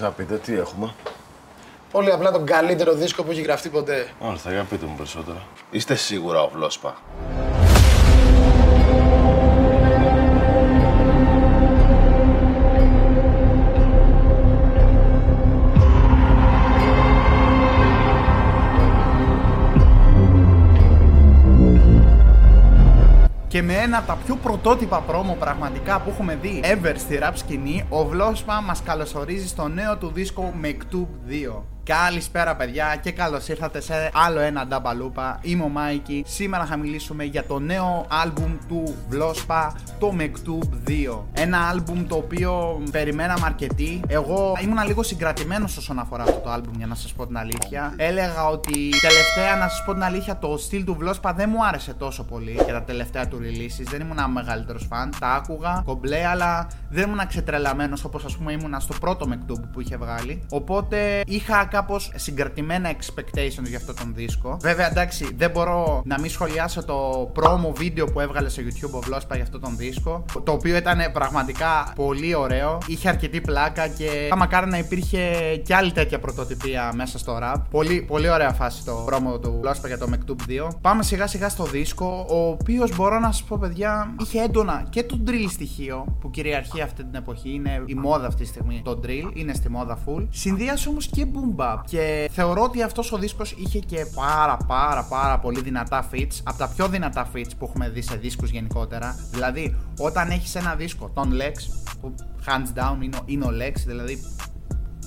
Για πείτε, τι έχουμε; Πολύ απλά τον καλύτερο δίσκο που έχει γραφτεί ποτέ. Μάλιστα, για πείτε μου περισσότερα. Είστε σίγουρα ο Βλόσπα. Και με ένα από τα πιο πρωτότυπα πρόμο πραγματικά που έχουμε δει ever στη rap σκηνή, ο Βλόσπα μας καλωσορίζει στο νέο του δίσκο Mektoub 2. Καλησπέρα παιδιά και καλώς ήρθατε σε άλλο ένα νταμπαλούπα Είμαι ο Μάικη. Σήμερα θα μιλήσουμε για το νέο άλμπουμ του Βλόσπα Το Mektoub 2 Ένα άλμπουμ το οποίο περιμέναμε αρκετοί. Εγώ ήμουν λίγο συγκρατημένος όσον αφορά αυτό το άλμπουμ για να σας πω την αλήθεια. Έλεγα ότι τελευταία να σας πω την αλήθεια το στυλ του Βλόσπα δεν μου άρεσε τόσο πολύ Και τα τελευταία του releases. Δεν ήμουν μεγαλύτερος φαν. Τα άκουγα κομπλέ αλλά δεν ήμουν ξετρελαμένος όπως ας πούμε ήμουν στο πρώτο Mektoub που είχε βγάλει. Οπότε είχα κάπως συγκρατημένα expectations για αυτό τον δίσκο. Βέβαια, εντάξει, δεν μπορώ να μην σχολιάσω το promo βίντεο που έβγαλε στο YouTube ο Βλόσπα για αυτό τον δίσκο. Το οποίο ήταν πραγματικά πολύ ωραίο. Είχε αρκετή πλάκα και θα μακάρι να υπήρχε και άλλη τέτοια πρωτοτυπία μέσα στο rap. Πολύ, πολύ ωραία φάση το promo του Βλόσπα για το Mektoub 2. Πάμε σιγά σιγά στο δίσκο, ο οποίος μπορώ να σα πω, παιδιά, είχε έντονα και το drill στοιχείο που κυριαρχεί αυτή την εποχή. Είναι η μόδα αυτή τη στιγμή το drill, είναι στη μόδα full. Συνδύασε όμως και boom bap και θεωρώ ότι αυτός ο δίσκος είχε και πάρα πάρα πάρα πολύ δυνατά fits. Από τα πιο δυνατά fits που έχουμε δει σε δίσκους γενικότερα. Δηλαδή, όταν έχεις ένα δίσκο, τον Lex, που hands down είναι, είναι ο Lex, δηλαδή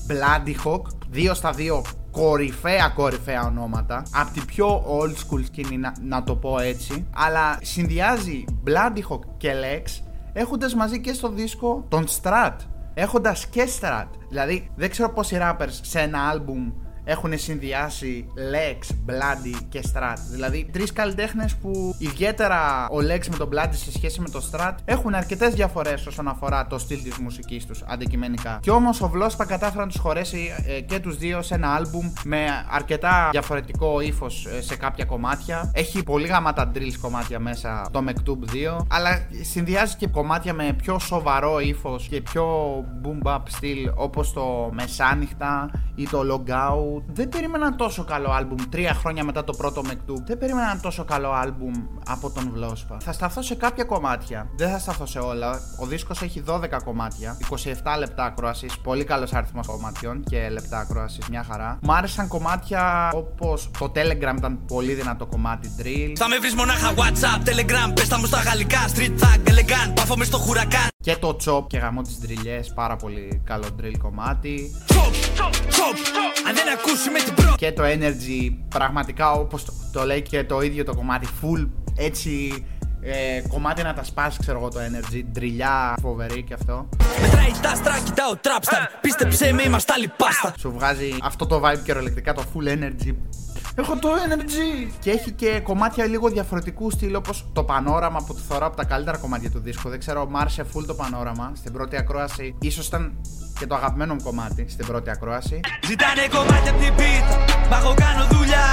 Bloody Hawk, δύο στα δύο κορυφαία κορυφαία ονόματα από την πιο old school σκηνή να, να το πω έτσι αλλά συνδυάζει Bloody Hawk και Lex έχοντας μαζί και στο δίσκο τον Strat έχοντας και Strat. Δηλαδή, δεν ξέρω πόσοι rappers σε ένα album έχουν συνδυάσει Lex, Bloody και Strat. Δηλαδή, τρεις καλλιτέχνες που ιδιαίτερα ο Lex με τον Bloody σε σχέση με το Strat έχουν αρκετές διαφορές όσον αφορά το στυλ της μουσικής τους αντικειμενικά. Κι όμως ο Βλόσπα κατάφερε να τους χωρέσει ε, και τους δύο σε ένα album με αρκετά διαφορετικό ύφος ε, σε κάποια κομμάτια. Έχει πολύ γαμάτα drills κομμάτια μέσα το Mektoub 2, αλλά συνδυάζει και κομμάτια με πιο σοβαρό ύφος και πιο boom bap στυλ όπως το Μεσάνυχτα ή το Logout δεν περίμενα τόσο καλό άλμπουμ τρία χρόνια μετά το πρώτο Mektoub. Δεν περίμενα τόσο καλό άλμπουμ από τον Βλόσπα. Θα σταθώ σε κάποια κομμάτια. Δεν θα σταθώ σε όλα. Ο δίσκος έχει 12 κομμάτια, 27 λεπτά ακρόαση. Πολύ καλός αριθμός κομματιών και λεπτά ακρόαση, μια χαρά. Μ' άρεσαν κομμάτια όπως το Telegram ήταν πολύ δυνατό κομμάτι drill. Θα με βρεις μονάχα WhatsApp, Telegram, πες μου στα γαλλικά. Street Thug, Elegant, πάφω μες στο χουρακάν. Και το chop και γαμώ τις ντριλιές, πάρα πολύ καλό drill κομμάτι. Chop, chop, chop, Αν δεν ακούσει με την προ... Και το energy, πραγματικά όπως το, το, λέει και το ίδιο το κομμάτι, full έτσι ε, κομμάτι να τα σπάσει, ξέρω εγώ το energy. Ντριλιά, φοβερή και αυτό. Μετράει τα άστρα, κοιτάω trapstar. Πίστεψε με, είμαστε άλλοι πάστα. Σου βγάζει αυτό το vibe κυριολεκτικά, το full energy. Έχω το energy! Και έχει και κομμάτια λίγο διαφορετικού στυλ όπως το πανόραμα που το θεωρώ από τα καλύτερα κομμάτια του δίσκου. Δεν ξέρω, μ' άρεσε full το πανόραμα. Στην πρώτη ακρόαση, ίσως ήταν και το αγαπημένο μου κομμάτι στην πρώτη ακρόαση. Ζητάνε κομμάτια από την πίτα. Μα εγώ κάνω δουλειά.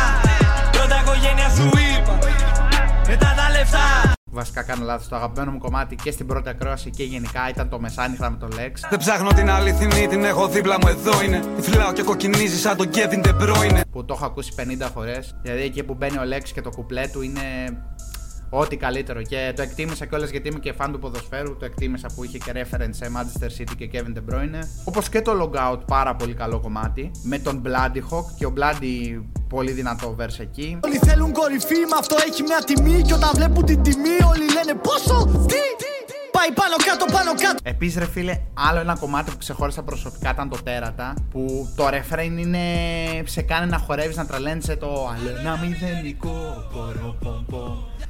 Πρώτα οικογένεια σου Βασικά κάνω λάθος. Το αγαπημένο μου κομμάτι και στην πρώτη ακρόαση και γενικά ήταν το μεσάνυχτα με το Lex. Δεν ψάχνω την αληθινή, την έχω δίπλα μου εδώ είναι. Τη φυλάω και κοκκινίζει σαν τον Kevin De Bruyne. Που το έχω ακούσει 50 φορές. Δηλαδή εκεί που μπαίνει ο Lex και το κουπλέ του είναι Ό,τι καλύτερο. Και το εκτίμησα κιόλας γιατί είμαι και φαν του ποδοσφαίρου. Το εκτίμησα που είχε και reference σε Manchester City και Kevin De Bruyne. Όπως και το Logout, πάρα πολύ καλό κομμάτι. Με τον Bloody Hawk και ο Bloody πολύ δυνατό verse εκεί. Όλοι θέλουν κορυφή, με αυτό έχει μια τιμή. Και όταν βλέπουν την τιμή, όλοι λένε πόσο. Τι, Πάει πάνω κάτω, πάνω κάτω. Επίσης, ρε φίλε, άλλο ένα κομμάτι που ξεχώρισα προσωπικά ήταν το τέρατα. Που το refrain είναι. σε κάνει να χορεύεις, να τρελαίνεσαι το. Αλλά ένα μηδενικό.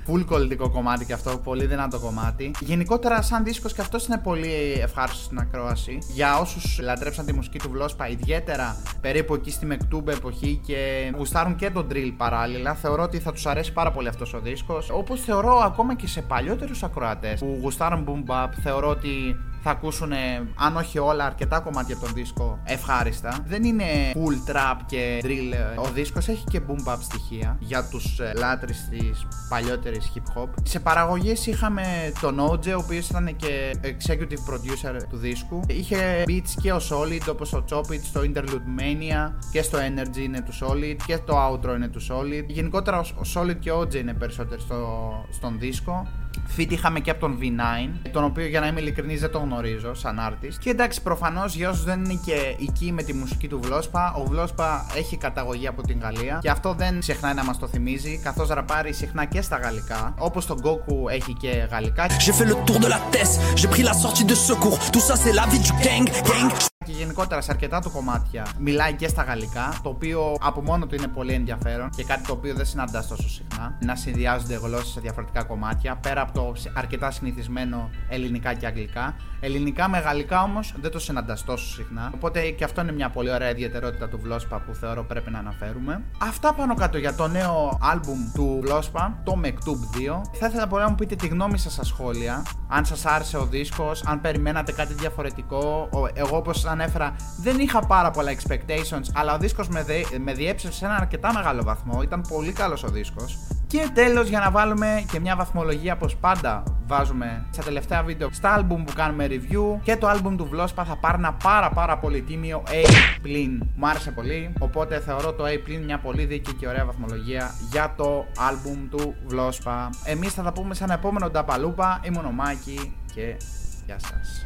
Full κολλητικό κομμάτι και αυτό, πολύ δυνατό κομμάτι. Γενικότερα, σαν δίσκος και αυτό είναι πολύ ευχάριστος στην ακρόαση. Για όσους λατρέψαν τη μουσική του Βλόσπα, ιδιαίτερα περίπου εκεί στη Μεκτούμπε εποχή και γουστάρουν και τον drill παράλληλα, θεωρώ ότι θα τους αρέσει πάρα πολύ αυτός ο δίσκος. Όπως θεωρώ ακόμα και σε παλιότερους ακροατές που γουστάρουν boom bap, θεωρώ ότι θα ακούσουν, αν όχι όλα, αρκετά κομμάτια από τον δίσκο ευχάριστα. Δεν είναι full trap και drill. ε, Ο δίσκος έχει και boom bap στοιχεία για τους ε, λάτρεις της παλιότερης hip hop. Σε παραγωγές είχαμε τον OJ, ο οποίος ήταν και executive producer του δίσκου. Είχε beats και ο Solid, όπως ο Chop It στο Interlude Mania και στο Energy είναι του Solid και το outro είναι του Solid. Γενικότερα ο ο Solid και ο OJ είναι περισσότερο στο, στον δίσκο. Feat είχαμε και από τον V9, τον οποίο για να είμαι ειλικρινής δεν τον γνωρίζω σαν artist. Και εντάξει, προφανώς για όσου δεν είναι και εκεί με τη μουσική του Βλόσπα, ο Βλόσπα έχει καταγωγή από την Γαλλία και αυτό δεν ξεχνάει να μας το θυμίζει, καθώς ραπάρει συχνά και στα γαλλικά, όπως τον Goku έχει και γαλλικά. J'ai fait le tour de la tête, j'ai pris la sortie de secours. Tout ça c'est la vie du gang, gang. Και γενικότερα σε αρκετά του κομμάτια μιλάει και στα γαλλικά, το οποίο από μόνο του είναι πολύ ενδιαφέρον και κάτι το οποίο δεν συναντάς τόσο συχνά. Να συνδυάζονται γλώσσες σε διαφορετικά κομμάτια, πέρα από το αρκετά συνηθισμένο ελληνικά και αγγλικά. Ελληνικά με γαλλικά όμως δεν το συναντάς τόσο συχνά. Οπότε και αυτό είναι μια πολύ ωραία ιδιαιτερότητα του Βλόσπα που θεωρώ πρέπει να αναφέρουμε. Αυτά πάνω κάτω για το νέο άλμπουμ του Βλόσπα, το Mektub 2. Θα ήθελα πολύ να μου πείτε τη γνώμη σας στα σχόλια. Αν σας άρεσε ο δίσκος, αν περιμένατε κάτι διαφορετικό. Ο- Εγώ όπως ανέφερα δεν είχα πάρα πολλά expectations, αλλά ο δίσκος με, δε, με διέψευσε σε ένα αρκετά μεγάλο βαθμό. Ήταν πολύ καλός ο δίσκος. Και τέλος για να βάλουμε και μια βαθμολογία όπως πάντα βάζουμε στα τελευταία βίντεο στα άλμπουμ που κάνουμε review και το άλμπουμ του Βλόσπα θα πάρει ένα πάρα πάρα πολύ τίμιο A+. Μου άρεσε πολύ, οπότε θεωρώ το A+, μια πολύ δίκαιη και ωραία βαθμολογία για το άλμπουμ του Βλόσπα. Εμείς θα τα πούμε σε ένα επόμενο Νταπαλούπα, ήμουν ο Μάκη και γεια σας.